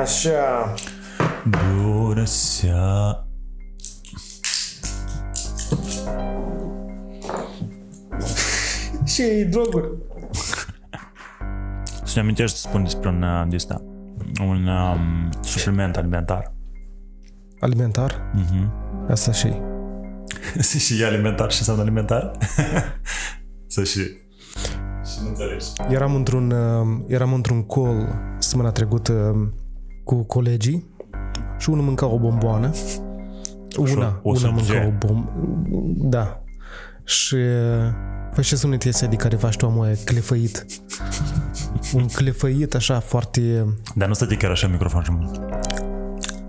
Așa. Bună seara. Și droguri. Să ne amintești să spun despre un, uh, de asta, un um, supliment alimentar. Alimentar? Mhm. Asta și. și e alimentar și înseamnă alimentar? să și... Și nu înțelegi. Eram într-un, uh, eram într-un call săptămâna trecută cu colegii și unul mânca o bomboană. Una, o una sărge. mânca o bom... Da. Și uh, făcea sunetul ăsta de care faci tu amă clefăit. Un clefăit așa foarte... Dar nu stătea chiar așa microfon și mult.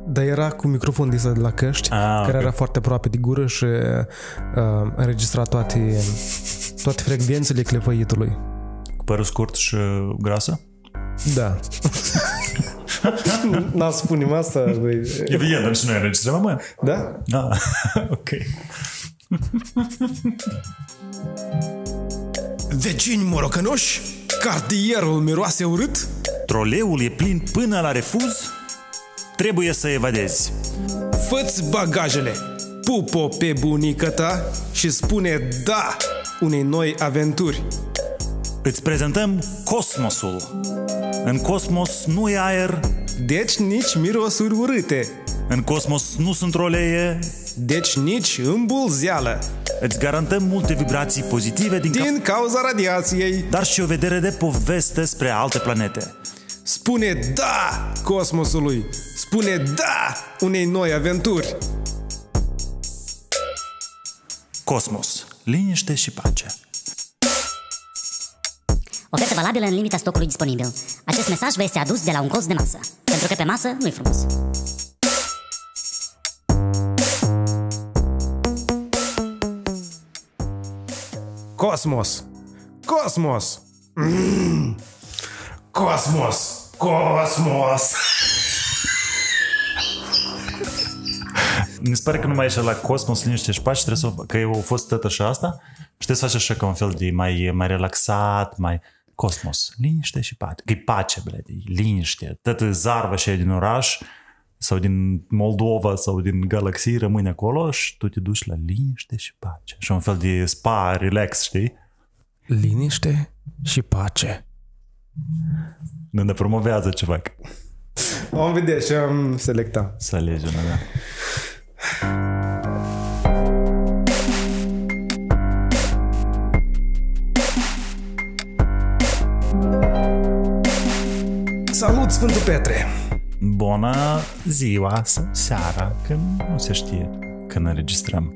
Dar era cu microfon de ăsta de la căști, Ah, care ok. era foarte aproape de gură și uh, înregistra toate, toate frecvențele clefăitului. Cu părul scurt și grasă? Da. N-a spunem asta, băi. Evident, dar și noi înregistrăm, mă. Da? Da, ok. Vecini morocănoși? Cartierul miroase urât? Troleul e plin până la refuz? Trebuie să evadezi. Fă-ți bagajele, pupo pe bunica ta și spune da unei noi aventuri. Îți prezentăm Cosmosul. În cosmos nu e aer, Deci nici mirosuri urâte, în cosmos nu sunt trolee, deci nici îmbulzeală, îți garantăm multe vibrații pozitive din, cap, din cauza radiației. dar și o vedere de poveste spre alte planete. Spune da cosmosului, spune da unei noi aventuri. Cosmos. Liniște și pace. Ofertă valabilă în limita stocului disponibil. Acest mesaj vă este adus de la un colț de masă. Pentru că pe masă nu-i frumos. Cosmos! Cosmos! Mm. Cosmos! Cosmos! Mi se pare că nu mai ești la cosmos, liniște și pace, trebuie să, că eu a fost tot așa asta și trebuie să faci așa ca un fel de mai, mai relaxat, mai cosmos, liniște și pace. Că e pace, bled, e liniște. Tot zarva și din oraș sau din Moldova sau din galaxie rămâne acolo și tu te duci la liniște și pace. Și un fel de spa, relax, știi? Liniște și pace. Nu ne promovează ceva. Vom vedea și am selectat. Să alegi una, da. Salut, Sfântul Petre! Bună ziua sau seara, că nu se știe când înregistrăm.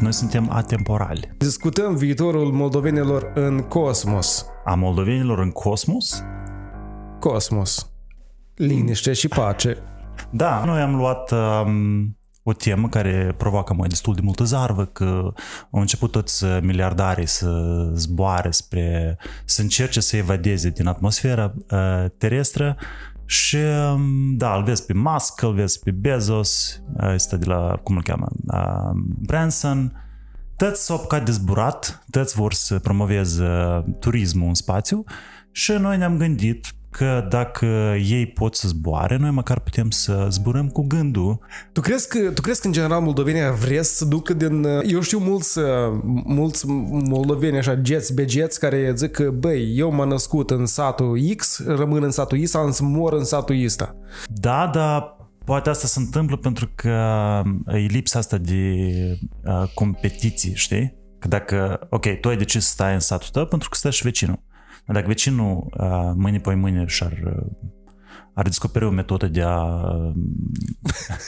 Noi suntem atemporali. Discutăm viitorul moldovenilor în cosmos. A moldovenilor în cosmos? Cosmos. Liniște și pace. Da, noi am luat um, o temă care provoacă mai destul de multă zarvă, că au început toți uh, miliardarii să zboare spre, să încerce să evadeze din atmosfera uh, terestră și um, da, îl vezi pe Musk, îl vezi pe Bezos, uh, ăsta de la, cum îl cheamă, uh, Branson, toți s-au apucat de zburat, toți vor să promoveze uh, turismul în spațiu și noi ne-am gândit că dacă ei pot să zboare, noi măcar putem să zburăm cu gândul. Tu crezi că, tu crezi că în general moldovenii vrea să ducă din... Eu știu mulți, uh, mulți moldoveni așa, geți, begeți, care zic că, băi, eu m-am născut în satul X, rămân în satul Y sau să mor în satul ăsta. Da, dar poate asta se întâmplă pentru că e lipsa asta de uh, competiție, știi? Că dacă, ok, tu ai decis să stai în satul tău pentru că stai și vecinul. Dar dacă vecinul uh, mâine pe mâine și-ar uh, ar descoperi o metodă de a,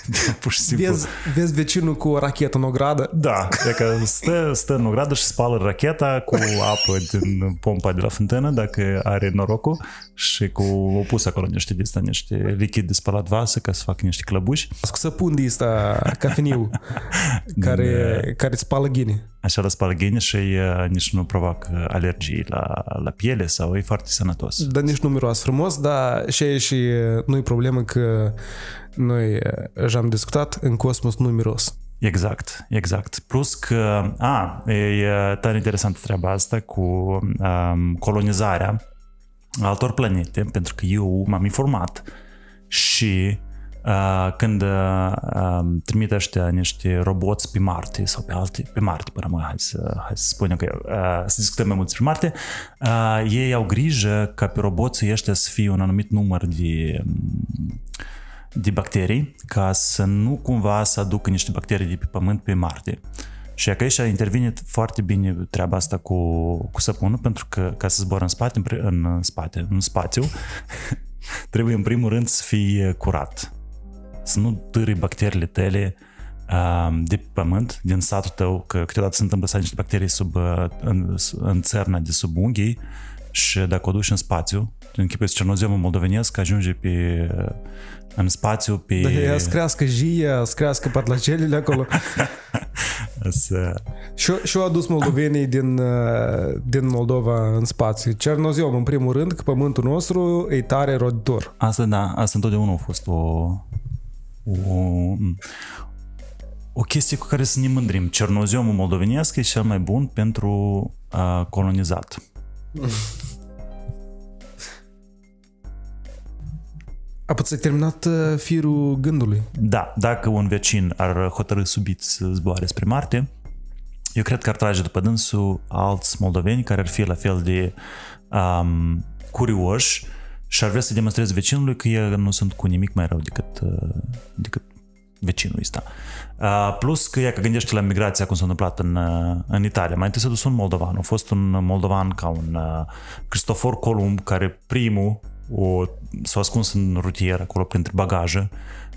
de a pur și simplu... Vezi, vezi vecinul cu o rachetă în ogradă? Da, e că stă, stă în ogradă și spală racheta cu apă din pompa de la fântână, dacă are norocul, și cu o pus acolo niște, de asta, niște lichid de spălat vasă ca să facă niște clăbuși. Cu săpun de ăsta cafeniu care, care îți spală ghine. Așa la spală gene și uh, nici nu provoacă alergii la, la piele sau e foarte sănătos. Dar nici nu miroase frumos, dar și și nu-i problemă că noi așa am discutat, în cosmos nu miros. Exact, exact. Plus că, a, e tare interesantă treaba asta cu um, colonizarea altor planete, pentru că eu m-am informat și uh, când uh, um, trimit ăștia niște roboți pe Marte sau pe alte, pe Marte până mai, hai să, hai să spunem că uh, să discutăm mai mult despre Marte, uh, ei au grijă ca pe roboții ăștia să fie un anumit număr de um, de bacterii ca să nu cumva să aducă niște bacterii de pe Pământ pe Marte. Și aici intervine foarte bine treaba asta cu, cu săpunul, pentru că ca să zboară în spate, în, în spate, în spațiu, trebuie în primul rând să fie curat. Să nu târi bacteriile tale uh, de pe pământ, din satul tău, că câteodată se întâmplă să ai niște bacterii sub, uh, în, în țărna de sub unghii și dacă o duci în spațiu, închipuiți cernoziomul moldovenesc ajunge pe, în spațiu pe... Dacă ea să crească jia, să crească patlacelele acolo. să... Și, și au adus moldovenii din, uh, din Moldova în spațiu. Cernoziom, în primul rând, că pământul nostru e tare roditor. Asta da, asta întotdeauna a fost o, o, o chestie cu care să ne mândrim. Cernoziomul moldovenesc e cel mai bun pentru uh, colonizat. Apoi ți-ai terminat uh, firul gândului. Da, dacă un vecin ar hotărâ subit să zboare spre Marte, eu cred că ar trage după dânsul alți moldoveni care ar fi la fel de um, curioși și ar vrea să demonstreze vecinului că ei nu sunt cu nimic mai rău decât, uh, decât vecinul ăsta. Uh, plus că ea că gândește la migrația cum s-a întâmplat în, uh, în Italia. Mai întâi s-a dus un moldovan. A fost un moldovan ca un uh, Cristofor Columb, care primul o, s-a ascuns în rutier acolo printre bagaje,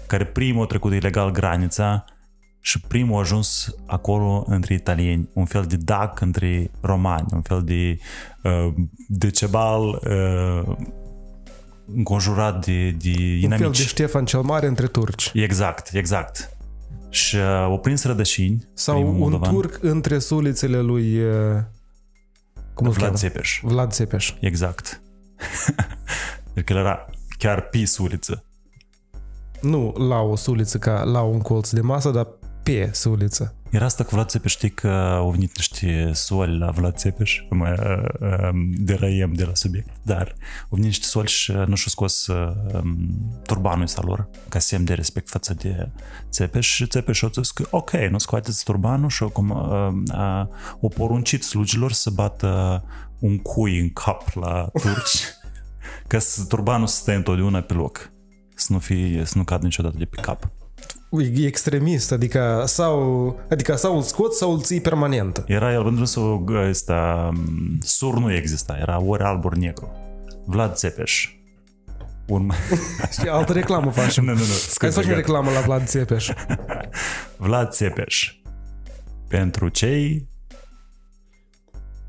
care primul a trecut ilegal granița și primul a ajuns acolo între italieni, un fel de dac între romani, un fel de uh, decebal uh, înconjurat de, de inamici. Un fel de Ștefan cel Mare între turci. Exact, exact. Și uh, o prins rădășini. Sau un moldovan. turc între sulițele lui... Uh, cum Vlad Țepeș. Vlad Țepeș. Exact. Deci el era chiar pe suliță. Nu la o suliță ca la un colț de masă, dar pe suliță. Era asta cu Vlad Țepeș, știi că au venit niște soli la Vlad Țepeș, mă uh, uh, deraiem de la subiect, dar au venit niște soli și nu și-au scos uh, turbanul ăsta lor, ca semn de respect față de Țepeș și Țepeș a zis că ok, nu scoateți turbanul și cum uh, o poruncit slugilor să bată un cui în cap la turci ca să turbanul să stea întotdeauna pe loc, să nu, fie, să nu cadă niciodată de pe cap. E extremist, adică sau, adică sau îl scoți sau îl ții permanent. Era el pentru să ăsta, sur nu exista, era ori alb, ori negru. Vlad Țepeș. Un... Și altă reclamă facem. nu, nu, nu. Hai să facem reclamă la Vlad Țepeș. Vlad Țepeș. Pentru cei...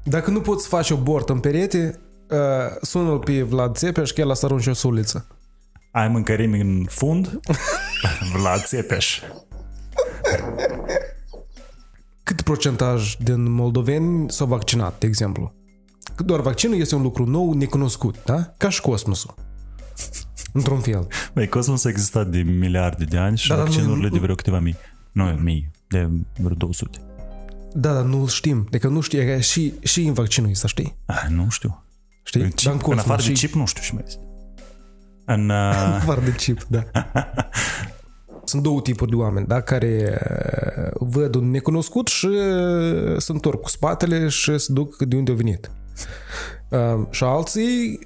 Dacă nu poți face o bort în perete, uh, sună-l pe Vlad Țepeș că el a să arunce o suliță. Ai mâncărimi în fund? Vlad Țepeș. Cât procentaj din moldoveni s-au vaccinat, de exemplu? Că doar vaccinul este un lucru nou, necunoscut, da? Ca și cosmosul. Într-un fel. Băi, cosmosul a existat de miliarde de ani și da, vaccinurile nu, de vreo câteva mii. Nu, mii, de vreo 200. Da, dar nu știm. Adică nu știu, și, și în vaccinul ăsta, știi? Ah, nu știu. Știi? În, chip, în, în afară și... de chip, nu știu și mai este. În, uh... afară de chip, da. Sunt două tipuri de oameni, da, care uh, văd un necunoscut și uh, se întorc cu spatele și se duc de unde au venit. Uh, și alții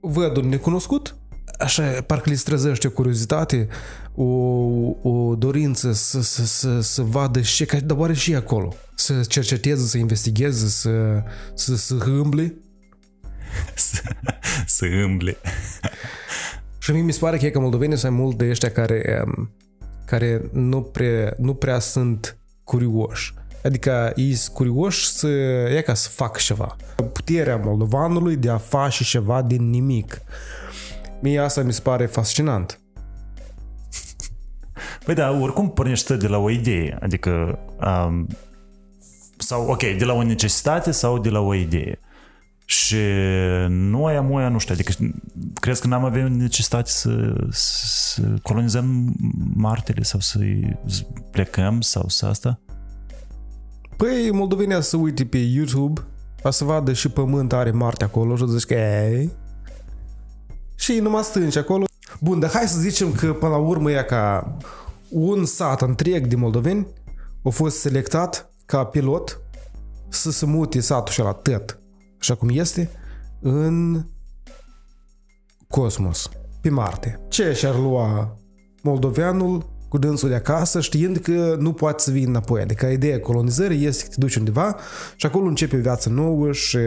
văd un necunoscut, așa, parcă le străzește o curiozitate, o, o dorință să, să, să, să vadă ce, dar oare și acolo. Să cerceteze, să investigheze, să, să, să îmble să, să îmble. Și mie mi se pare că, e că moldovenii sunt mult de ăștia care, um, care nu, prea, nu prea sunt curioși. Adică ei sunt curioși să, e ca să fac ceva. Puterea moldovanului de a face ceva din nimic. Mie asta mi se pare fascinant. Păi da, oricum pornește de la o idee, adică um, sau ok, de la o necesitate sau de la o idee. Și noi amoia, nu știu, adică crezi că n-am avea necesitate să, să colonizăm Martele sau să plecăm sau să asta? Păi moldovenii să uite pe YouTube, a să vadă și pământ are Marte acolo și zici că ei. Și numai stânci acolo. Bun, dar hai să zicem că până la urmă e ca un sat întreg de moldoveni a fost selectat ca pilot să se mute satul și la tot, așa cum este, în cosmos, pe Marte. Ce și-ar lua moldoveanul cu dânsul de acasă, știind că nu poate să vină înapoi. Adică ideea colonizării este că te duci undeva și acolo începe o viață nouă și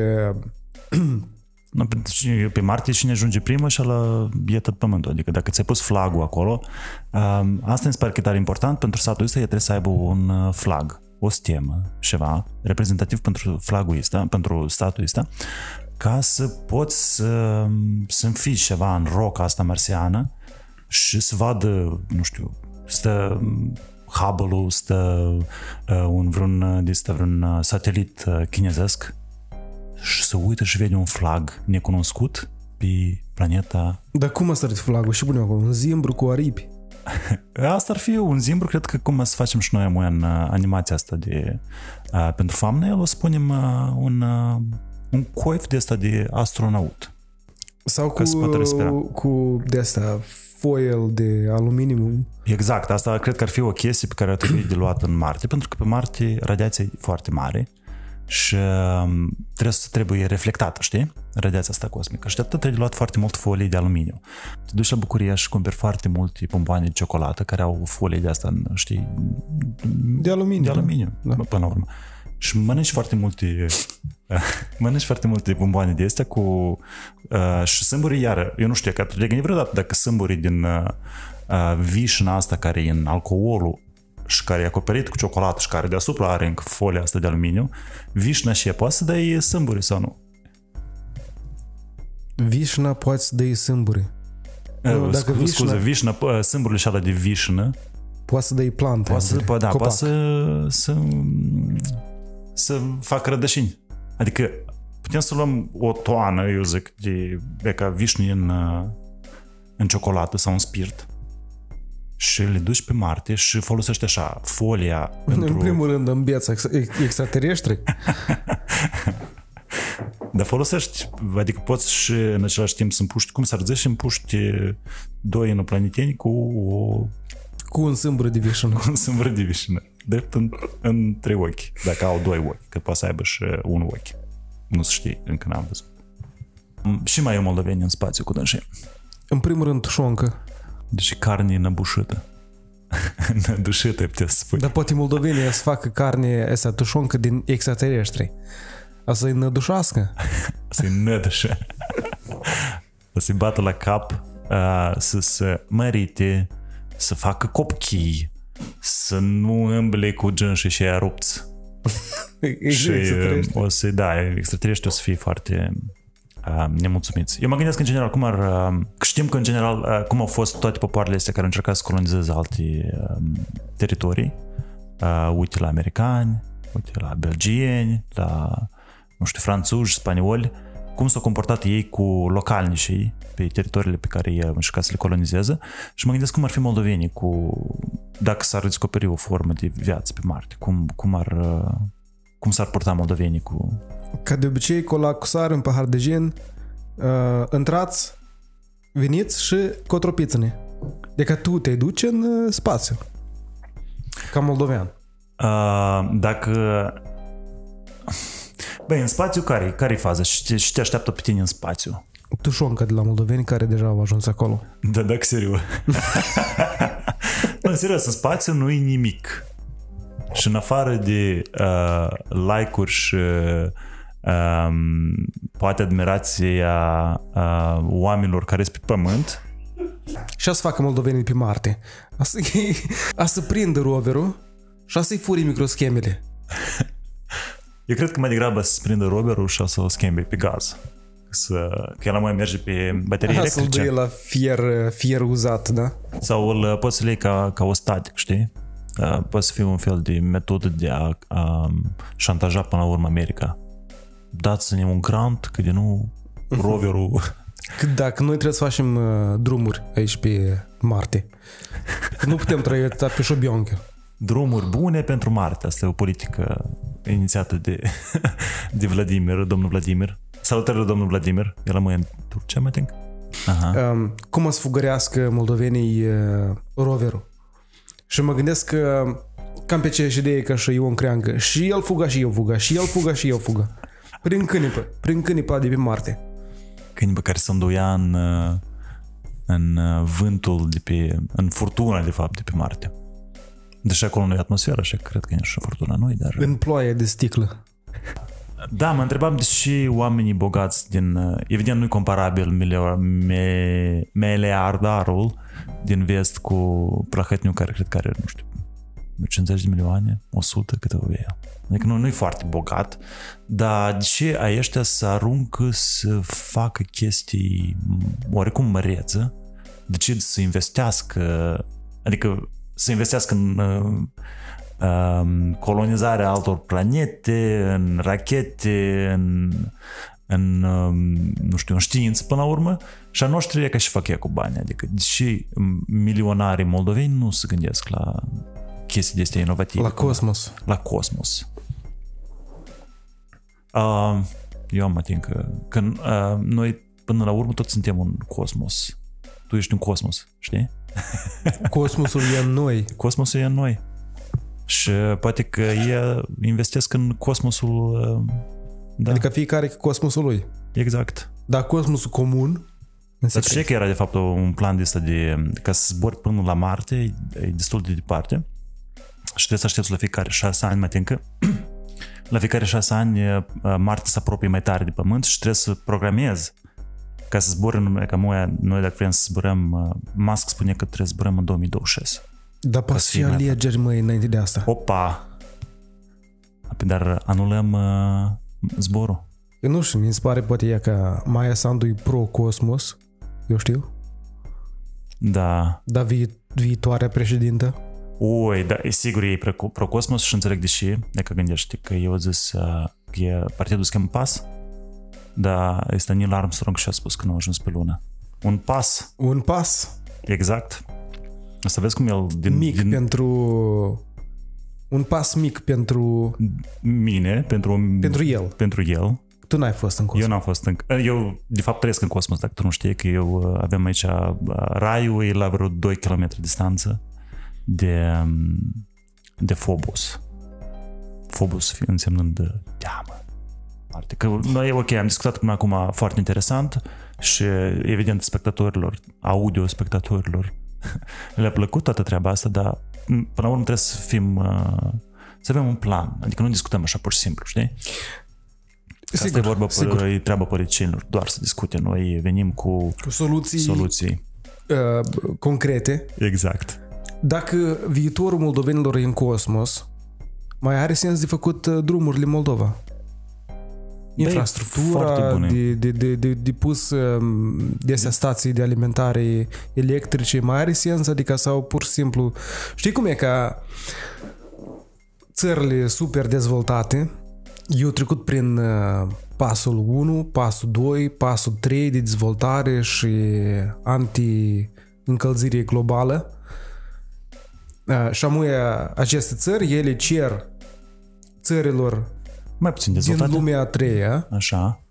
No, și pe Marte cine ajunge primă și la e tot pământul. Adică dacă ți-ai pus flagul acolo, um, asta mi se pare că e tare important pentru satul ăsta, e trebuie să aibă un uh, flag, o stemă, ceva reprezentativ pentru flagul ăsta, pentru statul ăsta, ca să poți să, să înfici ceva în roca asta marsiană și să vadă, nu știu, stă Hubble-ul, stă uh, un vreun, uh, de stă vreun uh, satelit uh, chinezesc și să uită și vede un flag necunoscut pe planeta. Dar cum a sărit flagul? Și bune acolo, un zimbru cu aripi. Asta ar fi un zimbru, cred că cum să facem și noi amoi în uh, animația asta de uh, pentru thumbnail, o să punem uh, un, uh, un coif de asta de astronaut. Sau Ca să poată respira. cu, cu de asta foil de aluminiu. Exact, asta cred că ar fi o chestie pe care ar trebui de luat în Marte, pentru că pe Marte radiația e foarte mare și um, trebuie să trebuie reflectată, știi? Radiația asta cosmică. Și de atât trebuie luat foarte mult folie de aluminiu. Te duci la bucurie și cumperi foarte multe bomboane de ciocolată care au folie de asta, știi? De aluminiu. De aluminiu, Da. da. până la urmă. Și mănânci foarte multe mănânci foarte multe bomboane de astea cu uh, și sâmburii iară, eu nu știu, că te gândi vreodată dacă sâmburii din uh, uh, vișna asta care e în alcoolul și care e acoperit cu ciocolată și care deasupra are încă folia asta de aluminiu, vișna și ea poate să dai sâmburi sau nu? Vișna poate să dai sâmburi. Nu, Nu, dacă dacă scuze, vișna- scuze, vișna, uh, sâmburile și alea de vișnă, Poate să dai plantă. poate să, de poate, da, copac. poate să, să, să fac rădășini. Adică putem să luăm o toană, eu zic, de, de ca vișni în, uh, în ciocolată sau în spirit și le duci pe Marte și folosești așa folia În pentru... primul rând îmbeți ex- ex- extraterestri. Dar folosești, adică poți și în același timp să împuști, cum s-ar zice, și împuști doi inoplaneteni cu o Cu un sâmbru de vișină. un sâmbăr de vișină. Drept în, în trei ochi, dacă au doi ochi, că poate să aibă și un ochi. Nu se știe, încă n-am văzut. Mm, Și mai e moldoveni în spațiu cu dânsii. În primul rând tușoncă. Deci carne năbușită. Nădușită, putea să spui. Dar poate moldovenii să facă carne asta tușoncă din extraterestri. A să-i nădușească. Să-i nădășă. să-i bată la cap, uh, să se mărite, să facă copchii, să nu îmble cu gânșii și aia rupți. și Extraterestri. o să, da, extraterestri o să fie foarte uh, nemulțumiți. Eu mă gândesc în general cum ar... Uh, că știm că în general uh, cum au fost toate popoarele astea care au încercat să colonizeze alte uh, teritorii. Uh, uite la americani, uite la belgieni, la nu știu, franțuzi, spanioli, cum s-au comportat ei cu localnicii pe teritoriile pe care ei au încercat să le colonizeze și mă gândesc cum ar fi moldovenii cu, dacă s-ar descoperi o formă de viață pe Marte, cum, cum ar uh, cum s-ar purta moldovenii cu... Ca de obicei, cu la cusare, un pahar de gin, uh, intrați, veniți și cotropiți-ne. De că tu te duci în uh, spațiu. Ca moldovean. Uh, dacă... Băi, în spațiu care care e faza? Și te, și te așteaptă pe tine în spațiu? Tușoncă de la moldoveni care deja au ajuns acolo. Da, dacă serios. nu, serios, în spațiu nu e nimic. Și în afară de uh, like-uri și uh, poate admirația uh, oamenilor care sunt pe pământ, Și a să facă moldovenii pe Marte. A să, a să prindă roverul și a să-i furi microschemele. eu cred că mai degrabă să prindă roberul și o să o schimbe pe gaz. Să, că el mai merge pe baterii A să-l electrice. dă la fier, fier uzat, da? Sau îl poți să le iei ca, ca o static, știi? Uh, Poate să fie un fel de metodă de a, a șantaja până la urmă America. Dați-ne un grant, că de nu roverul... Că dacă noi trebuie să facem uh, drumuri aici pe Marte, că nu putem trăi atâta pe șobioncă. Drumuri bune pentru Marte. Asta e o politică inițiată de, de Vladimir, domnul Vladimir. Salutări, domnul Vladimir. El rămâne în Turcia, mă think. Aha. Um, cum o să fugărească moldovenii uh, roverul. Și mă gândesc că cam pe aceeași idee ca și Ion Creangă. Și el fuga și eu fuga, și el fuga și eu fuga. Prin câinipă, prin câinipa de pe Marte. Câinipă care se înduia în, uh, în uh, vântul de pe, în furtuna de fapt de pe Marte. Deși acolo nu e atmosferă, așa că cred că e și furtuna noi, dar... În ploaie de sticlă. Da, mă întrebam de și oamenii bogați din... uh, Evident, nu-i comparabil milio- miliardarul din vest cu Plahătniu, care cred că are, nu știu, 50 de milioane, 100, câte o el. Adică nu, nu-i foarte bogat, dar de ce a ăștia să aruncă să facă chestii oarecum măreță? De ce să investească, adică să investească în uh, um, colonizarea altor planete, în rachete, în, în um, nu știu, în știință până la urmă și a noștri e ca și fac ea cu bani. Adică și milionarii moldoveni nu se gândesc la chestii de astea inovative. La cosmos. La cosmos. Uh, eu am ating că, că uh, noi până la urmă toți suntem un cosmos. Tu ești un cosmos, știi? Cosmosul e în noi. Cosmosul e în noi. Și poate că ei investesc în cosmosul... uh, Da, Adică fiecare cu cosmosul lui. exact. Dar cosmosul comun în Dar secret. știi că era de fapt un plan de ăsta de, ca să zbori până la Marte, e destul de departe și trebuie să aștepți la fiecare șase ani, mai că la fiecare șase ani uh, Marte se apropie mai tare de Pământ și trebuie să programezi ca să zbori în ca noi, noi dacă vrem să zburăm, uh, Musk spune că trebuie să zburăm în 2026. Dar poate să și fie mai alegeri, măi, înainte de asta. Opa! Păi, Dar anulăm uh, zborul. Eu nu știu, mi se pare poate ea că Maia Sandu e pro-cosmos, eu știu, Da. dar vi- viitoarea președintă. Oi, da, e sigur ei pro, pro Cosmos și înțeleg de ce, dacă gândești că eu zis uh, că e partidul se cheamă PAS, dar este Neil Armstrong și a spus că nu a ajuns pe lună. Un pas, Un pas exact. O să vezi cum el din, mic din pentru... Un pas mic pentru, mine, pentru, pentru el. pentru el. Tu n-ai fost în cosmos. Eu n-am fost încă. Eu, de fapt, trăiesc în cosmos, dacă tu nu știi, că eu uh, avem aici uh, raiul, e la vreo 2 km distanță de, um, de Phobos. Phobos fi- însemnând uh, teamă. Marte. Că noi, ok, am discutat până acum foarte interesant și evident spectatorilor, audio spectatorilor le-a plăcut toată treaba asta, dar m, până la urmă trebuie să fim uh, să avem un plan, adică nu discutăm așa pur și simplu, știi? Că asta e vorba, sigur. e treaba politicienilor, doar să discute. Noi venim cu Cu soluții, soluții. Uh, concrete. Exact. Dacă viitorul moldovenilor e în cosmos, mai are sens de făcut uh, drumurile în Moldova. Infrastructura, foarte bune. de, de, de, de, de pus um, de astea stații de alimentare electrice, mai are sens? Adică sau pur și simplu... Știi cum e ca țările super dezvoltate eu trecut prin uh, pasul 1, pasul 2, pasul 3 de dezvoltare și anti-încălzire globală. Uh, și amuie aceste țări, ele cer țărilor Mai puțin din dezvoltate. lumea a treia Așa.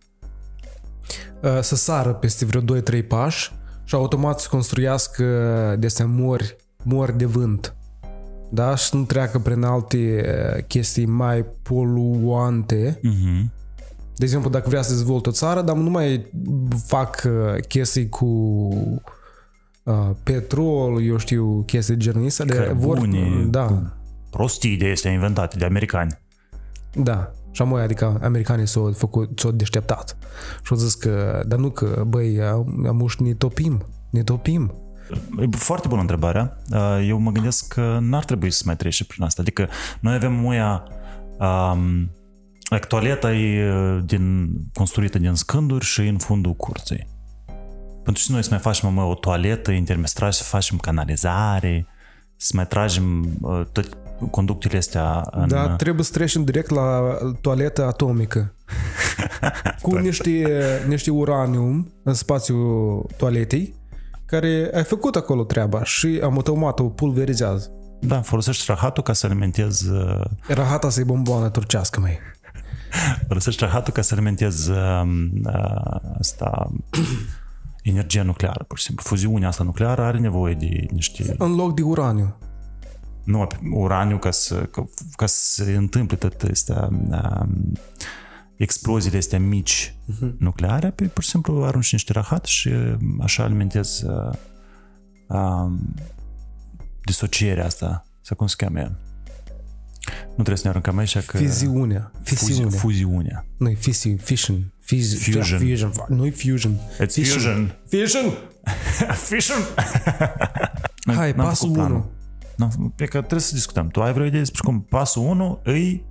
uh, să sară peste vreo 2-3 pași și automat să construiască de astea mori, mori de vânt. Da? Și să nu treacă prin alte uh, chestii mai poluante. Mhm. De exemplu, dacă vrea să dezvolte o țară, dar nu mai fac uh, chestii cu uh, petrol, eu știu, chestii de genul ăsta. de vor, Cărbune, da, cu prostii de astea inventate de americani. da. Și amoi, adică americanii s-au făcut, s-au deșteptat. Și au zis că, dar nu că, băi, amuși ne topim, ne topim. E foarte bună întrebarea. Uh, Eu mă gândesc că n-ar trebui să mai treci prin asta. Adică noi avem muia um, toaleta e uh, din, construită din scânduri și în fundul curții. Pentru ce noi să mai facem mă, o toaletă intermestral să facem canalizare, să mai tragem uh, toate conductele astea în... Dar trebuie să trecem direct la toaletă atomică. Cu niște, niște uranium în spațiul toaletei, care ai făcut acolo treaba și am automat o pulverizează. Da, folosești rahatul ca să alimentezi uh, Rahata să-i bomboană turcească, mai. folosești rahatul ca să alimentezi uh, uh, asta energia nucleară, pur și simplu. Fuziunea asta nucleară are nevoie de niște... În loc de uraniu. Nu, uraniu ca să, ca, ca să se întâmple tot astea, um, exploziile astea mici uh-huh. nucleare, pe, pur și simplu arunci niște rahat și așa alimentezi uh, um, disocierea asta, sau cum se cheamă ea. Nu trebuie să ne aruncăm aici că... Fiziunea. Fisiunea. Fuzi, fuziunea. Nu-i fisi, fission. Fiz, Fusion. fusion. Nu-i fusion. It's fusion. Fission. Fission! Hai, N-am pasul făcut planul. 1. N-am, e că trebuie să discutăm. Tu ai vreo idee despre cum pasul 1 îi...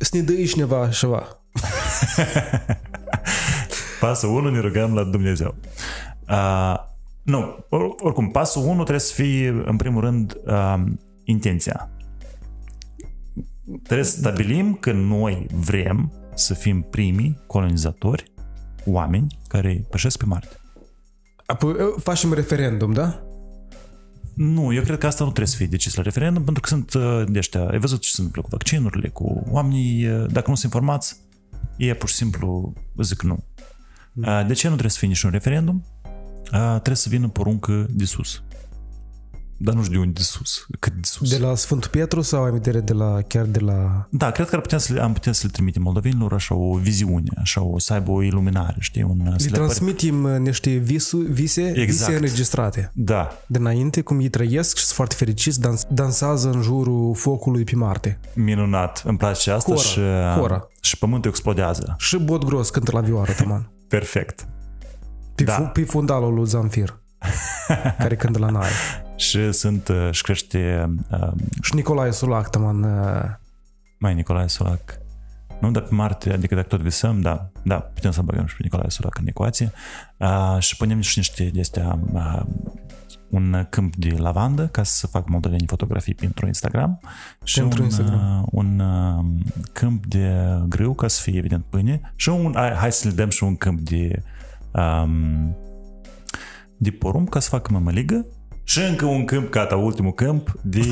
Să ne dă cineva ceva. Pasul 1 ne rugăm la Dumnezeu. Uh, nu, or, oricum, pasul 1 trebuie să fie, în primul rând, uh, intenția. Trebuie să stabilim că noi vrem să fim primii colonizatori, oameni care pășesc pe Marte. Apoi uh, facem referendum, da? Nu, eu cred că asta nu trebuie să fie decis la referendum, pentru că sunt uh, de ăștia, ai văzut ce se întâmplă cu vaccinurile, cu oamenii, uh, dacă nu sunt informați, ei pur și simplu zic nu. Uh, De ce nu trebuie să fie niciun referendum? Uh, Trebuie să vină poruncă de sus. Dar nu știu de unde de sus, cât de sus. De la Sfântul Pietru sau ai vedere de la, chiar de la... Da, cred că ar putea să le, am putea să le trimitem moldovenilor așa o viziune, așa o, să aibă o iluminare, știi? Un, să Le le apăr- transmitem uh, niște visu, vise, vise Exact. înregistrate. Da, Dinainte, cum ei trăiesc și sunt foarte fericiți, dans, dansează în jurul focului pe Marte. minunat, îmi place asta Hora, și, hora. și pământul explodează. Și bot gros cântă la vioară, taman. Perfect. Pe, Da. da. pe fundalul lui Zamfir, care cântă la naie. Și sunt, uh, și crește uh, Și Nicolae Sulac, taman, uh, Mai Nicolae Solac. Nu, dar pe Marte, adică dacă tot visăm, da, da, putem să băgăm și pe Nicolae Solac în ecuație. Uh, și punem și niște de astea, uh, un câmp de lavandă ca să fac moldovenii fotografii pentru Instagram și Pentru un, Instagram. Uh, un uh, câmp de grâu ca să fie evident pâine și un, hai, hai să le dăm și un câmp de um, de porumb ca să facă mămăligă și încă un câmp, gata, ultimul câmp de,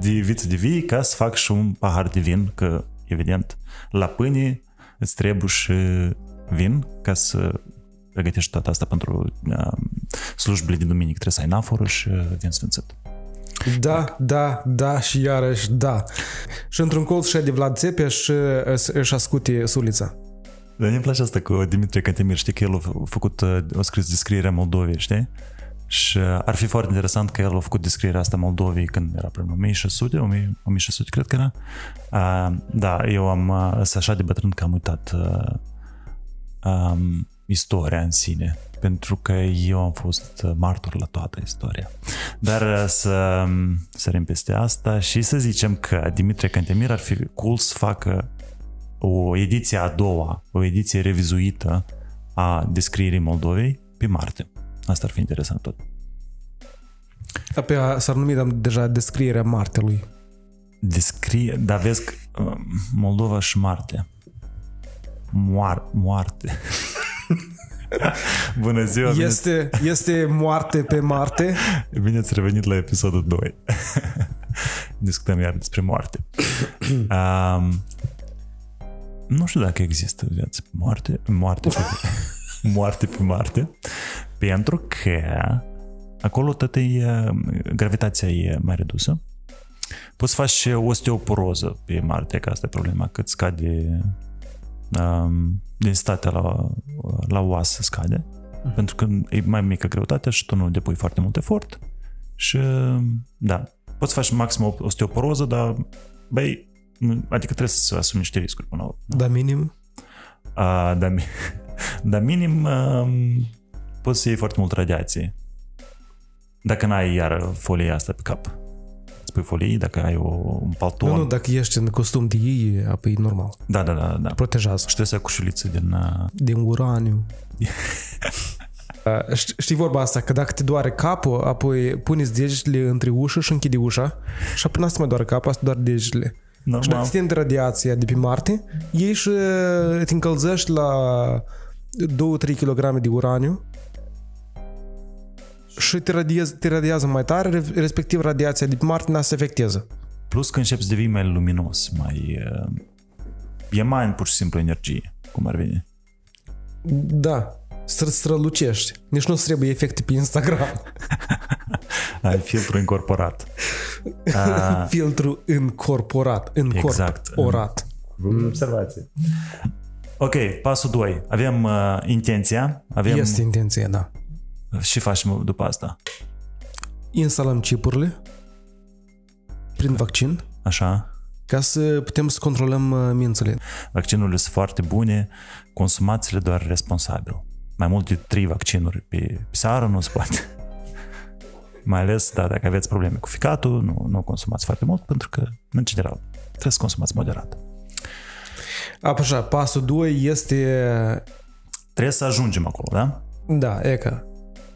de viță de vii ca să fac și un pahar de vin, că evident la pâine îți trebuie și vin ca să pregătești toată asta pentru uh, slujbele de duminică. Trebuie să ai naforă și uh, vin sfințit. Da, da, da și iarăși da. Și într-un colț și de Vlad Țepea și își- își ascute sulița. Dar mi-e place asta cu Dimitrie Cantemir, știi că el a f- făcut, uh, a scris descrierea Moldovei, știi? Și uh, ar fi foarte interesant că el a făcut descrierea asta Moldovei când era prin 1600, 1000 1600 cred că era. Uh, da, eu am, uh, sunt așa de bătrân că am uitat uh, um, istoria în sine, pentru că eu am fost uh, martor la toată istoria. Dar uh, să um, sărim peste asta și să zicem că Dimitrie Cantemir ar fi cool să facă o ediție a doua, o ediție revizuită a descrierii Moldovei pe Marte. Asta ar fi interesant tot. Apoi s-ar numi dar, deja descrierea Martelui. Descrie, dar vezi că uh, Moldova și Marte. Moar, moarte. Bună ziua, bine, Este, este moarte pe Marte. bine ați revenit la episodul 2. Discutăm iar despre moarte. um, nu știu dacă există viață pe moarte, moarte pe, moarte pe Marte, pentru că acolo tot e, gravitația e mai redusă. Poți să faci și osteoporoză pe Marte, că asta e problema, cât scade um, densitatea la, la oasă scade, pentru că e mai mică greutatea și tu nu depui foarte mult efort și da, poți să faci maxim osteoporoză, dar băi, adică trebuie să asumi niște riscuri până la urmă. Da, minim. A, dar, mi- dar minim um, poți să iei foarte mult radiație. Dacă n-ai iar folia asta pe cap. Îți pui folii, dacă ai o, un palton. Nu, nu, dacă ești în costum de ei, apoi e normal. Da, da, da, da. Și Protejează. trebuie să ai cușuliță din... Uh, Din uraniu. Uh, ști- Știi vorba asta, că dacă te doare capul, apoi puneți degetele între ușă și închide ușa și apoi n-asta mai doare capul, asta doar degetele. Și dacă normal. ți de radiația de pe Marte, iei și uh, te încălzești la 2-3 kg de uraniu și te, radiez, te radiază mai tare, re- respectiv radiația de pe Marte n-a să afecteze. Plus că începi să devii mai luminos, mai... Uh, e mai pur și simplu energie, cum ar veni. Da. Să strălucești. Nici nu trebuie efecte pe Instagram. Ai filtru incorporat. Uh, Filtru încorporat. Exact. Încorporat. Observație. Ok, pasul 2. Avem uh, intenția. Avem Este intenția, da. Și facem după asta. Instalăm chipurile prin vaccin Așa. ca să putem să controlăm uh, mințele. Vaccinurile sunt foarte bune, consumați-le doar responsabil. Mai mult de 3 vaccinuri pe, pe seară nu se poate. Mai ales, da, dacă aveți probleme cu ficatul, nu, nu consumați foarte mult, pentru că, în general, trebuie să consumați moderat. Așa, pasul 2 este, Trebuie să ajungem acolo, da? da, e ca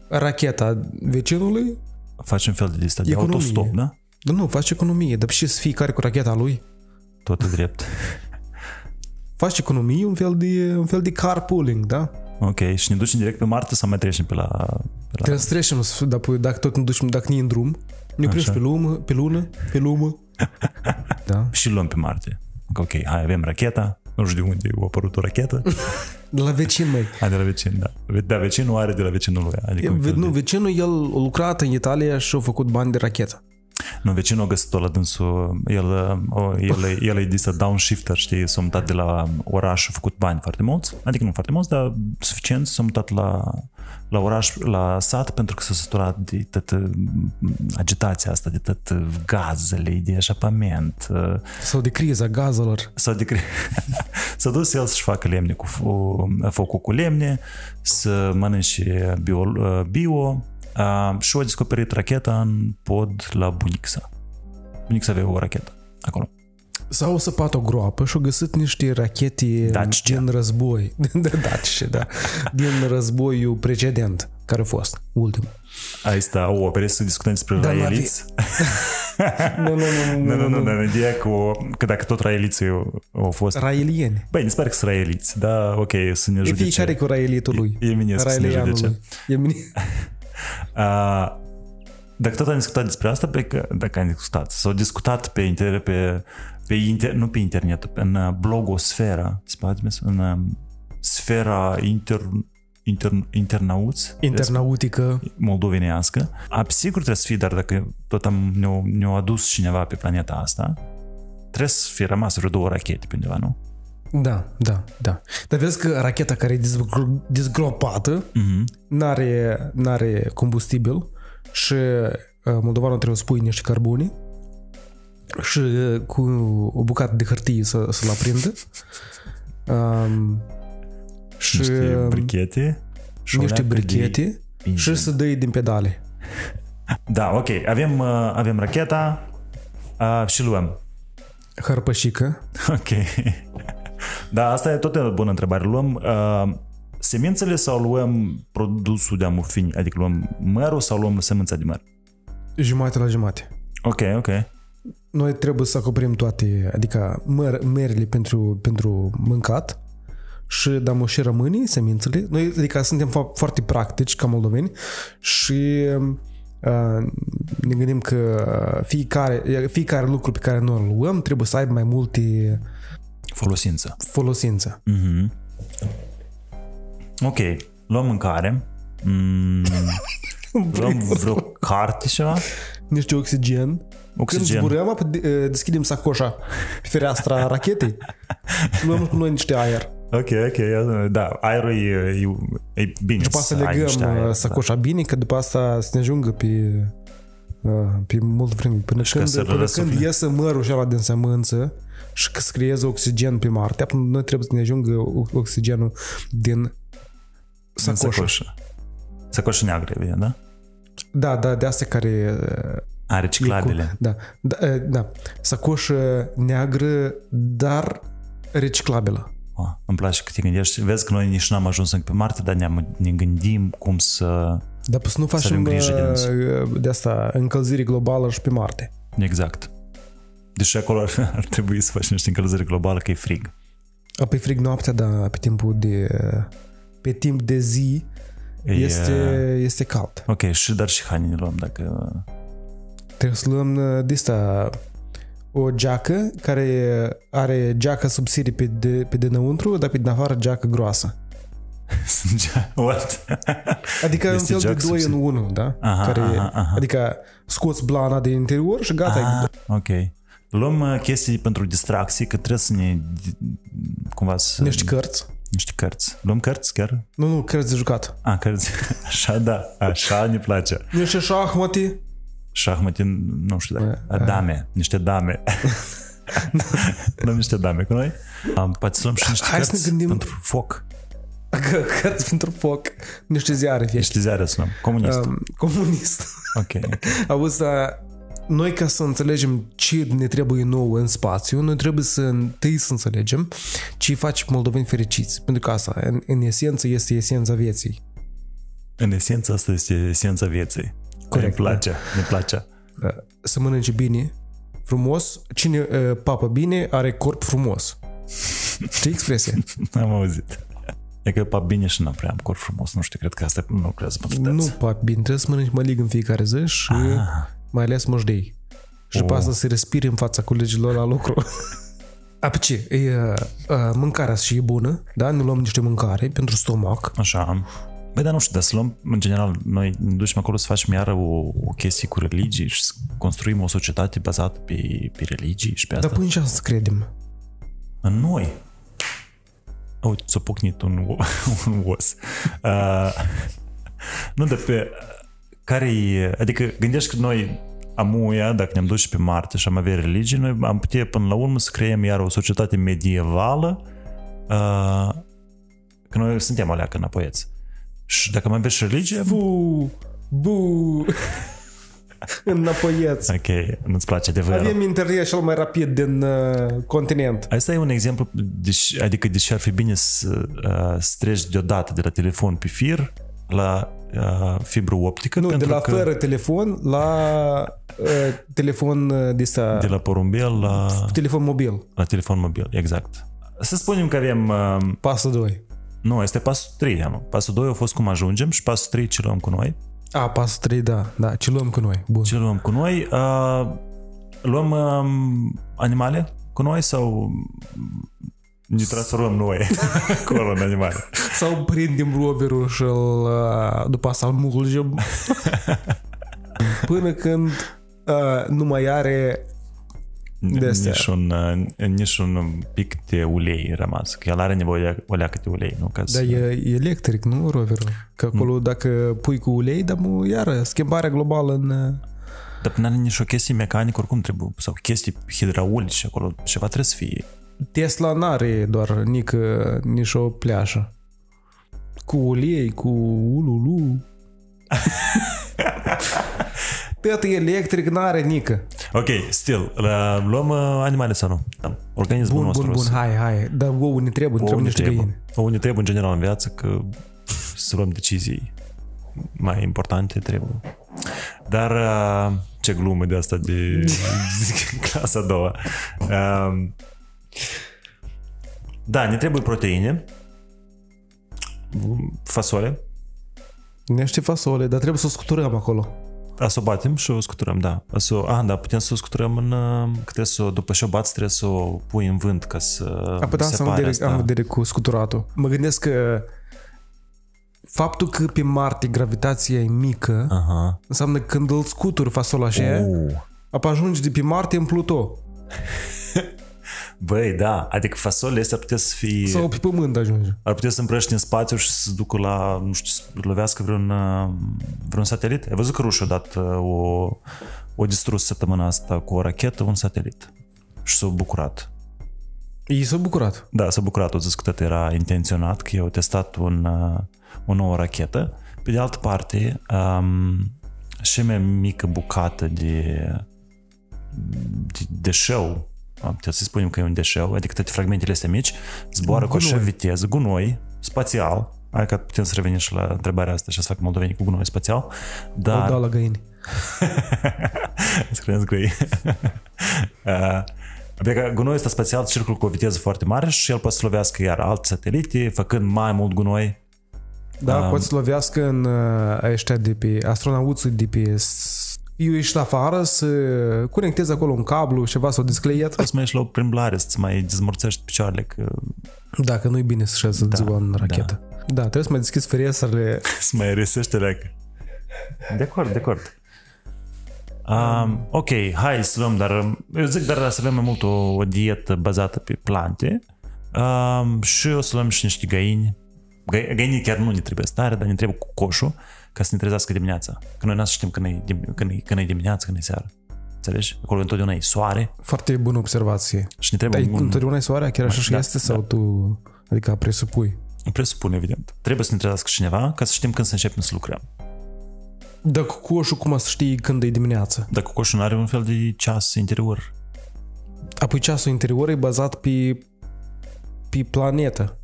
racheta vecinului, Faci un fel de listă de Economie. autostop, da? dar nu, faci economie, dar și să fiecare cu racheta lui. Tot e drept. Faci economie, un fel de, un fel de carpooling, da? Ok, și ne ducem direct pe Marte sau mai trecem pe la... Pe la... Trebuie să trecem, să- dacă, dacă tot ne ducem, dacă ne în drum, ne oprim Așa. pe lună, pe lună, pe lună. Da. Și luăm pe Marte. Ok, hai, avem racheta, nu știu de unde a apărut o rachetă. De la vecin, măi. Hai de la vecin, da. Da, vecinul are de la vecinul lui. Adică un Ve- fel Nu, de... vecinul, el a lucrat în Italia și a făcut bani de rachetă. Nu, vecinul a găsit-o la dânsul, el, o, el, el e disă downshifter, știi, s-a mutat de la oraș, a făcut bani foarte mulți, adică nu foarte mulți, dar suficient, s-a mutat la, la oraș, la sat, pentru că s-a săturat de toată agitația asta, de tot gazele, de eșapament, Sau de criza gazelor. s-a, decre... s-a dus el să-și facă lemne cu fo- focul cu lemne, să mănânce bio, bio uh, și a descoperit racheta în pod la bunixa. Bunixa avea o rachetă acolo. S-au săpat o groapă și au găsit niște rachete Dacia. din război. De Dacia, da. Din războiul precedent, care a fost, ultimul. Asta, o, vreți să discutăm despre Da, raeliți? Nu, nu, nu, Nu, nu, nu, dar ideea că, o, că dacă tot raeliții au, au fost... Raelieni. Băi, ne pare că sunt raeliți, da, ok, să ne E judece. fiecare cu raelitul lui. E- e minescu să ne Raelianul judece. lui. E mine... Uh, dacă tot am discutat despre asta, pe că, dacă am discutat, s-au discutat pe internet, pe, pe inter, nu pe internet, în uh, blogosfera, spate în uh, sfera inter, inter, internauți, Internautică. moldovenească. A, sigur trebuie să fie, dar dacă tot am, ne-a, ne adus cineva pe planeta asta, trebuie să fie rămas vreo două rachete pe undeva, nu? Da, da, da. Dar vezi că racheta care e dezgro- dezgropată Mhm. n-are, n-are combustibil și uh, moldovanul trebuie să pui niște carbone și uh, cu o bucată de hârtie să, să-l aprindă. Um, și Niște brichete. și o niște leacă de brichete benzin. și să dai din pedale. Da, ok. Avem, uh, avem racheta uh, și luăm. Hărpășică. Ok. Da, asta e tot o bună întrebare. Luăm uh, semințele sau luăm produsul de amufini? Adică luăm mărul sau luăm semința de măr? Jumate la jumate. Ok, ok. Noi trebuie să acoperim toate, adică măr, merile pentru, pentru mâncat și dăm și rămâne semințele. Noi, adică suntem fo- foarte practici ca moldoveni și uh, ne gândim că fiecare, fiecare lucru pe care noi îl luăm trebuie să aibă mai multe Folosință. folosință. Mhm. Ok. Luăm mâncare. Mm, luăm vreo carte ceva? Niște oxigen. Când Oxigen. zburăm, apă de- deschidem sacoșa pe fereastra rachetei și luăm cu noi niște aer. Ok, ok. Da, aerul e, e, e bine După asta să ai niște legăm aer, aer, sacoșa da. bine, că după asta să ne ajungă pe, uh, pe mult vreme. Până Și ca când, să până răsufle. când iese mărul și ăla din sămânță și că se creează oxigen pe Marte, apoi noi trebuie să ne ajungă o- oxigenul din Din sacoșă. sacoșă. Sacoșă neagră, evident, da? Da, da, de astea care... uh, A, e reciclabile. cu- Da, da, uh, da. Sacoșă neagră, dar reciclabilă. Oh, îmi place că te gândești. Vezi că noi nici n-am ajuns încă pe Marte, dar ne, ne gândim cum să... Dar să nu facem avem grijă de dânsul. uh, de asta încălzire globală și pe Marte. Exact. Deși acolo ar, ar trebui să faci niște încălzire globală, că e frig. Pe frig noaptea, dar pe timpul de... Pe timp de zi E, este, este cald. Ok, și dar și haine ne luăm dacă... Trebuie să luăm uh, de asta o geacă care are geacă subțire pe, de, pe dinăuntru, dar pe din afară geacă groasă. Sângea, what? Adică Este un fel de joc 2 în subțire. 1, da? Aha, Care, aha, aha. Adică scoți blana de interior și gata. Ah, ok. Luăm uh, chestii pentru distracții, că trebuie să ne... Cumva să... Niște cărți. Niște cărți. Luăm cărți chiar? Nu, nu, cărți de jucat. A, cărți. Așa, da. Așa ne place. Niște șahmate. Șahmatin, nu știu dacă... Dame. Niște dame. Luăm niște dame cu noi. Um, poate să luăm și niște Hai să ne cărți gândim- pentru foc. Că- Cărți pentru foc. Niște ziare vechi. Niște ziare să luăm. Comunist. Um, comunist. Ok, ok. Auzi, dar noi ca să înțelegem ce ne trebuie nou în spațiu, noi trebuie să întâi să înțelegem ce îi face pe moldoveni fericiți. Pentru că asta, în, în esență, este esența vieții. În esență, asta este esența vieții. Corect, Ne place, ne place. Uh, Să mănânce bine, frumos. Cine uh, papă bine are corp frumos. Ce expresie? Am auzit. E că pa bine și nu prea am corp frumos. Nu știu, cred că asta nu lucrează pentru nu toți. papă bine, trebuie să mănânci mălig în fiecare zi și Ah. Mai ales mojdei. Și după Oh. asta să respiri în fața colegilor la lucru. A, pe ce? E, uh, uh, mâncarea și e bună, da? Ne luăm niște mâncare pentru stomac. Așa. Băi, dar nu știu, dar să luăm, în general, noi ne ducem acolo să facem iară o, o chestie cu religii și să construim o societate bazată pe, pe religii și pe asta. Dar până ce să credem? În noi. Uite, s-a pocnit un, o- un os. Uh, nu, de pe... care Adică gândești că noi amuia, dacă ne-am dus și pe Marte și am avea religie, noi am putea până la urmă să creăm iar o societate medievală uh, că noi suntem alea înapoieți. Și dacă mai avea și religie, Bu! Bu! Înapoieți. ok, nu-ți place de Avem internet cel mai rapid din uh, continent. Asta e un exemplu, deși, adică deși ar fi bine să, uh, să treci deodată de la telefon pe fir la uh, fibră optică. Nu, de pentru la că fără telefon la uh, telefon uh, de asta, de la porumbel la, telefon mobil. la telefon mobil, exact. Să spunem că avem... Uh, Pasul 2. nu, este pasul 3, nu. Pasul 2 a fost cum ajungem și pasul 3 ce luăm cu noi. A, pasul 3, da. Da, ce luăm cu noi. Bun. Ce luăm cu noi? Uh, luăm uh, animale cu noi sau ne transformăm noi acolo în animale? Sau prindem roverul și îl, uh, după asta îl mulgem până când uh, nu mai are De astea. nici un, uh, nici un pic de ulei rămas. Că el are nevoie de o leacă de ulei, nu? Ca să... Dar e, e electric, nu roverul? Că acolo Mm. dacă pui cu ulei, dar mu, iară, schimbarea globală în... uh, Dar nu are nici o chestie mecanică, oricum trebuie. Sau chestii hidraulice acolo. Ceva trebuie să fie. Tesla n-are doar nică, nici o pleașă. Cu ulei, cu ululu. Tot electric n-are nică. Ok, still. La, luăm uh, animale sau nu? Da. Organismul Bun, nostru. bun, bun, să- hai, hai. Dar ouă ne trebuie, ne trebuie Ouă ne niște trebuie. găini. Ouă ne trebuie în general în viață că să luăm decizii mai importante trebuie. Dar uh, ce glumă de asta de clasa a doua. Uh, da, ne trebuie proteine, fasole, Niște fasole, dar trebuie să o scuturăm acolo. a să o batem și o scuturăm, da. A să, o- ah, da, putem să o scuturăm în... uh, Că trebuie să o, după ce o bați, trebuie să o pui în vânt ca să A, păi da, asta am separe vedere, am vedere cu scuturatul. Mă gândesc că faptul că pe Marte gravitația e mică Aha. înseamnă că când îl scuturi fasola așa, Uh. apă ajungi de pe Marte în Pluto. Băi, da, adică fasolele astea ar putea să fie... Sau pe Pământ ajungi. Ar putea să împrăști în spațiu și să se ducă la, nu știu, să lovească vreun, uh, vreun satelit. Ai văzut că rușii au dat uh, o, o distrus săptămâna asta cu o rachetă un satelit. Și s-au bucurat. Ei s-au bucurat. Da, s-a bucurat, au zis că tot era intenționat, că i-au testat un, uh, o nouă rachetă. Pe de altă parte, um, și mai mică bucată de, de deșeu, am putea să spunem că e un deșeu, adică toate fragmentele astea mici, zboară cu așa Gunoi. viteză, gunoi, spațial, hai că putem să revenim și la întrebarea asta și să fac moldovenii cu gunoi spațial, Au dar... dat la găini. Scriem scrie. uh, Adică gunoiul ăsta spațial circulă cu o viteză foarte mare și el poate să lovească iar alte satelite, făcând mai mult gunoi. Da, Um, poți să lovească în uh, ăștia de pe astronauții de pe s- eu ieși afară să conectezi acolo un cablu, ceva sau descleiet. Poți să mai ieși la o plimbare, să-ți mai dezmorțești picioarele. Că... Dacă nu-i bine să șezi da, ziua în rachetă. Da, trebuie să mai deschizi ferestrele. Să mai resește leacă. De acord, de acord. Um, ok, hai să luăm, dar eu zic dar să avem mai mult o, o dietă bazată pe plante um, și o să luăm și niște găini. Gă- Găinii chiar nu ne trebuie stare, dar ne trebuie cu coșul ca să ne trezească dimineața. Că noi nu știm când e, dim- când, e, când e dimineață, când e seara. Înțelegi? Acolo întotdeauna e soare Foarte bună observație. și ne Dar trebuie e un, întotdeauna e soarea? Chiar așa și Da, este? da. Sau tu... Adică presupui? presupun evident. Trebuie să ne trezească cineva ca să știm când să începem să lucrăm. Dar cu coșul cum să știi când e dimineață? Dacă coșul nu are un fel de ceas interior, Apoi ceasul interior e bazat pe, pe planetă.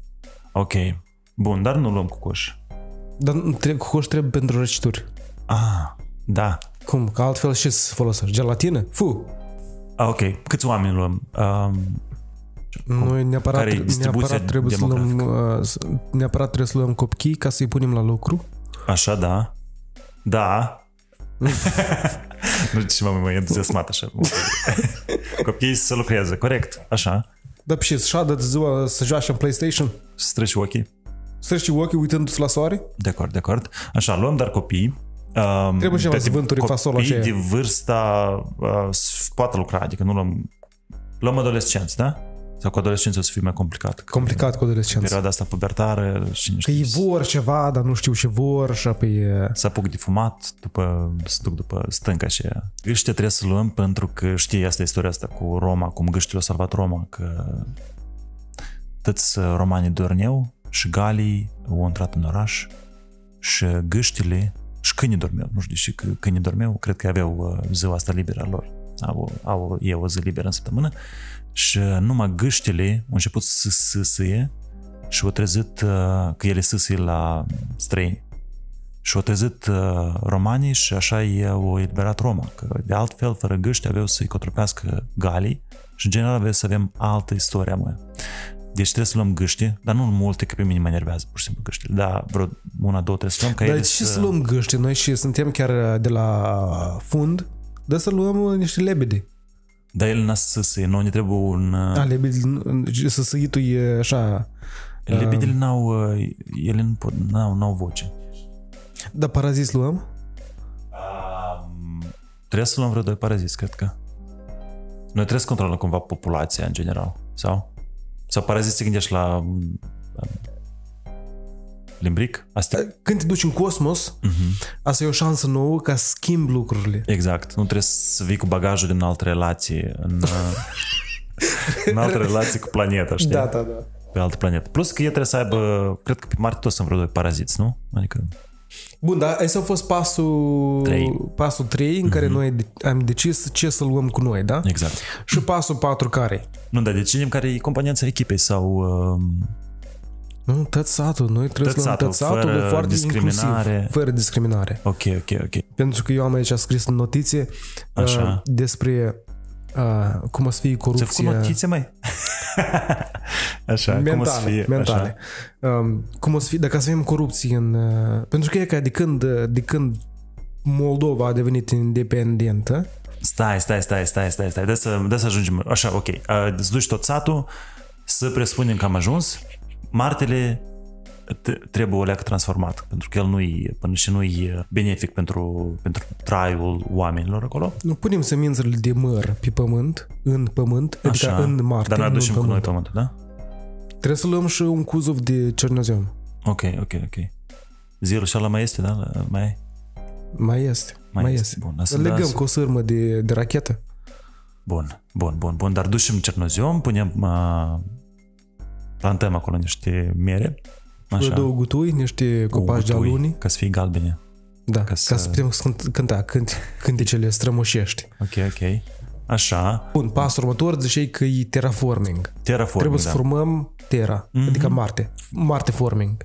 ok, bun, dar nu luăm cu coș. Dar nu trebuie- cu coș trebuie pentru răcituri. Ah, da. Cum? Că altfel ce să folosești? Gelatină? Fu! Ah, ok. Câți oameni luăm? Um, Noi neapărat, care e distribuția neapărat trebuie să luăm, uh, să- neapărat trebuie să luăm copii ca să-i punem la lucru. așa, da. Da. nu ce mă mai entuziasmat așa. Copiii să lucreze, corect. Așa. Dar și să șadă de ziua să joace în PlayStation? Să treci ochii. Să și ochii uitându-se la soare? De acord, de acord. Așa, luăm dar copii. Um, Trebuie și pe să tip- vânturi fasol Copii așa. de vârsta uh, să poată lucra, adică nu luăm... Luăm adolescenți, da? Sau cu adolescenții o să fie mai complicat. Că Complicat cu adolescență. Perioada asta pubertară și nu Că știu, ei vor ceva, dar nu știu ce vor și apoi... uh, să apuc de fumat, după, să duc după stânca și Gâște trebuie să luăm pentru că știi asta istoria asta cu Roma, cum gâștile au salvat Roma, că toți romanii dorneau și galii au intrat în oraș și gâștile și câinii dormeau, nu știu și că câinii dormeau, cred că aveau uh, ziua asta liberă a lor, au, au ei o zi liberă în săptămână și numai gâștile au început să sâsâie și au trezit uh, că ele sâsâie la străini și au trezit uh, romanii și așa ei au eliberat Roma. Că de altfel, fără gâști, aveau să-i cotropească galii și în general avea să avem altă istorie mă. Deci trebuie să luăm gâști, dar nu multe, că pe mine mă enervează pur și simplu gâștile. Da, vreo una, două trebuie să luăm ca Dar ele ce să luăm gâște? Noi și suntem chiar de la fund, dar să luăm uh, niște lebede. Dar el n-a să se, nu ne trebuie un... A, lebede, să săitul e așa... Lebedele n-au, uh, ele nu pot, n-au, n-au voce. Dar paraziți luăm? Um, trebuie să luăm vreo doi paraziți, cred că. Noi trebuie să controlăm cumva populația în general, sau? Sau paraziți se gândești la um, limbric? Asta Când te duci în cosmos, uh-huh. asta e o șansă nouă ca să schimbi lucrurile. Exact. Nu trebuie să vii cu bagajul din altă relație în, uh, în altă relație cu planeta, știi? da, da. Pe altă planetă. Plus că ei trebuie să aibă, cred că pe Marte toți sunt vreo doi paraziți, nu? Adică Bun, dar ăsta a fost pasul Trei. pasul 3 în care noi de- am decis ce să luăm cu noi, da? exact. Și pasul 4 care? Nu, dar decidem care e componența echipei sau uh, Nu, tot satul. Noi trebuie Tot să luăm tot satul, satul, fără e foarte discriminare. inclusiv, fără discriminare. ok, ok, ok. Pentru că eu am aici scris în notițe Așa. uh, despre uh, cum o să fie Ți-ai făcut corupția notițe, mai? Așa, cum o să mentale. fie? mentale. Um, cum o să fie, dacă să avem corupție în... Uh, pentru că e ca de când, uh, de când Moldova a devenit independentă, Stai, stai, stai, stai, stai, stai. De să, de să ajungem. Așa, ok. Uh, Îți duci tot satul, să presupunem că am ajuns. Martele t- trebuie o leacă transformat, pentru că el nu-i, până și nu-i benefic pentru, pentru traiul oamenilor acolo. nu punem semințele de măr pe pământ, în pământ, adică Așa. în Marte, Dar noi nu în aducem cu noi pământ. pământul, da? Trebuie să luăm și un cuzov de cernoziom. Ok, ok, ok. Zilul și ăla mai este, da? Mai, Mai este. mai, Mai, este. este. Bun, Să asta legăm da, cu o sârmă de, de rachetă. Bun, bun, bun, bun. Dar ducem cernoziom, punem... Uh, plantăm acolo niște mere. Așa. Așa. Două gutui, niște cu copaci de gutui, aluni. Ca să fie galbene. Da, ca ca să, să- putem cânt- cânta cânt, cântecele strămoșești. Ok, ok. Așa. Bun, pasul următor ziceai că e terraforming. Terraforming, Trebuie să da. formăm Terra, Mhm. adică Marte. Marte forming.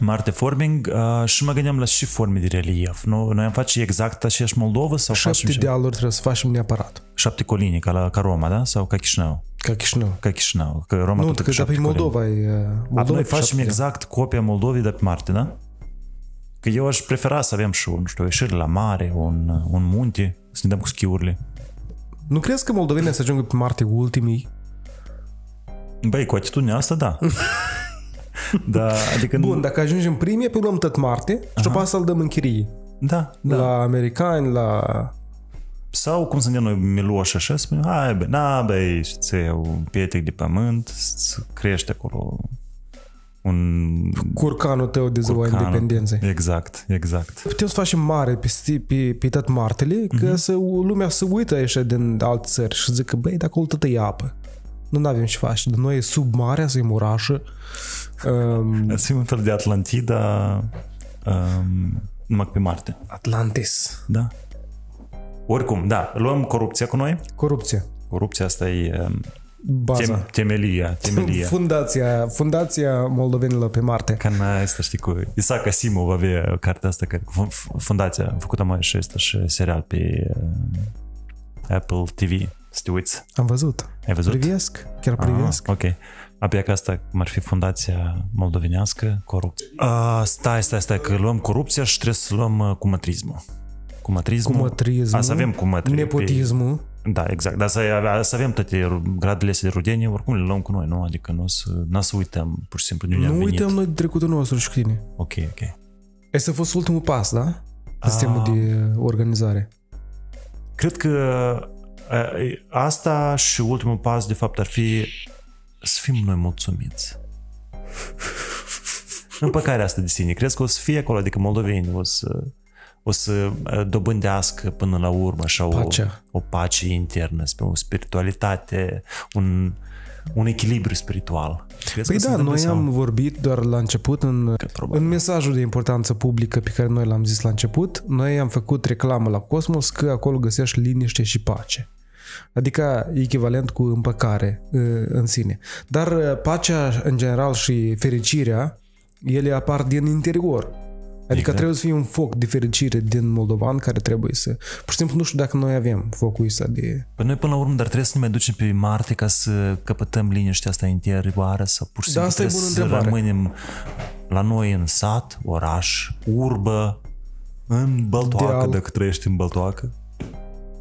Marte forming uh, și mă gândeam la și forme de relief. Nu? Noi am face exact aceeași Moldovă sau Șapte facem și dealuri trebuie să facem neapărat. șapte colinii, ca, la, ca Roma, da? Sau ca Chișinău? Ca Chișinău. Ca Chișinău. Că Roma Nu, tot că cu dar șapte pe colini. Moldova e... uh, Acum Moldova noi e facem șapte exact copia Moldovei de pe Marte, da? Că eu aș prefera să avem și, nu știu, o ieșire la mare, un, un munte, să ne dăm cu schiurile. dealuri. Nu crezi că moldovenii să ajungă pe Marte ultimii? Băi, cu atitudinea asta, da. Da, adică... Bun, dacă ajungem primie, pe luăm tot Marte și după asta îl dăm în chirie. Da, da. La americani, la... Sau cum suntem noi miloși așa, spunem, hai bă, na băi, și ți un pietec de pământ, să crește acolo un Curcanul tău de ziua curcan. independenței. Exact, exact. Putem să facem mare pe, sti- pe, pe tot Martele, că să lumea să uită așa din alte țări și zică, băi, de acolo tot e apă. Nu avem ce face. De noi e sub marea, să-i orașă. Um, Să fim un fel de Atlantida um, numai pe Marte. Atlantis. Da. Oricum, da, luăm corupția cu noi. Corupție. Corupția asta e um, Baza. tem, temelia, temelia. Fundația, fundația moldovenilor pe Marte. Ca în asta, știi, cu Isaac Asimov avea cartea asta, care, fu- fu- fundația, a făcut mai și ăsta și serial pe uh, Apple TV, să te uiți. Am văzut. Ai văzut? Privesc. Chiar privesc. Ah, ok. Abia că asta cum ar fi fundația moldovenească, corupție. Uh, stai, stai, stai, că luăm corupția și trebuie să luăm uh, cumătrismul. Cumătrismul. Cumătrismul. A, să avem cumătri. Nepotismul. Da, exact. Dar să, să avem toate gradele astea de rudenie, oricum le luăm cu noi, nu? Adică nu o să, n să uităm pur și simplu de unde Nu am venit. uităm noi de trecutul nostru și cu tine. Ok, ok. Ăsta a fost ultimul pas, da? Sistemul Ah. de organizare. Cred că uh, asta și ultimul pas, de fapt, ar fi să fim noi mulțumiți. Împăcarea asta de sine. Crezi că o să fie acolo, adică moldovenii o să, o să uh, dobândească până la urmă așa o, Pacea. o pace internă, o spiritualitate, un, un echilibru spiritual. Crezi Păi că se da, întâmplă noi sau- am vorbit doar la început în, probabil. în mesajul de importanță publică pe care noi l-am zis la început, noi am făcut reclamă la Cosmos că acolo găsești liniște și pace. Adică echivalent cu împăcare uh, în sine. Dar uh, pacea în general și fericirea, ele apar din interior. Adică Exact. trebuie să fie un foc de fericire din moldovan care trebuie să... Pur și simplu nu știu dacă noi avem focul ăsta de... Păi noi până la urmă, dar trebuie să ne mai ducem pe Marte ca să căpătăm liniștea asta interioară sau pur și Da, simplu asta e trebuie bună să întrebare. rămânem la noi în sat, oraș, urbă, în Băltoacă, Deal. dacă trăiești în Băltoacă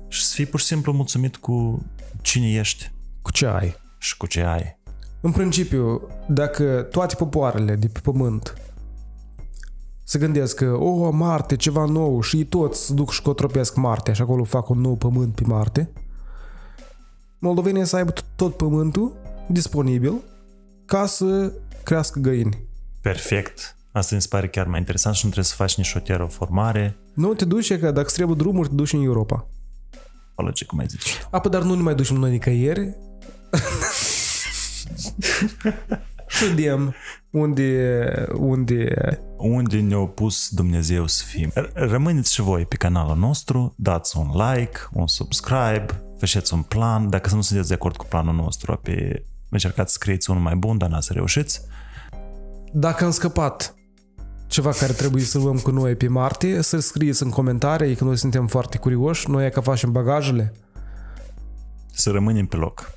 și să fii pur și simplu mulțumit cu cine ești Cu ce ai? și cu ce ai. În principiu, dacă toate popoarele de pe pământ se gândesc că, oh, Marte, ceva nou și ei toți se duc și cotropesc Marte și acolo fac un nou pământ pe Marte, moldovenii să aibă tot- tot pământul disponibil ca să crească găini. Perfect. Asta mi se pare chiar mai interesant și nu trebuie să faci nici o terraformare. Nu te duci că dacă îți trebuie drumuri, te duci în Europa. Ăla ce cum ai zice. Apă, dar nu ne mai ducem noi nicăieri. și vedem unde, unde unde ne-a pus Dumnezeu să fim. R- Rămâneți și voi pe canalul nostru, dați un like, un subscribe, faceți un plan. Dacă nu sunteți de acord cu planul nostru, pe încercați să scrieți unul mai bun, dar n-ați să reușiți. Dacă am scăpat ceva care trebuie să luăm cu noi pe Marte, să scrieți în comentarii că noi suntem foarte curioși, noi e că facem bagajele. Să rămânem pe loc.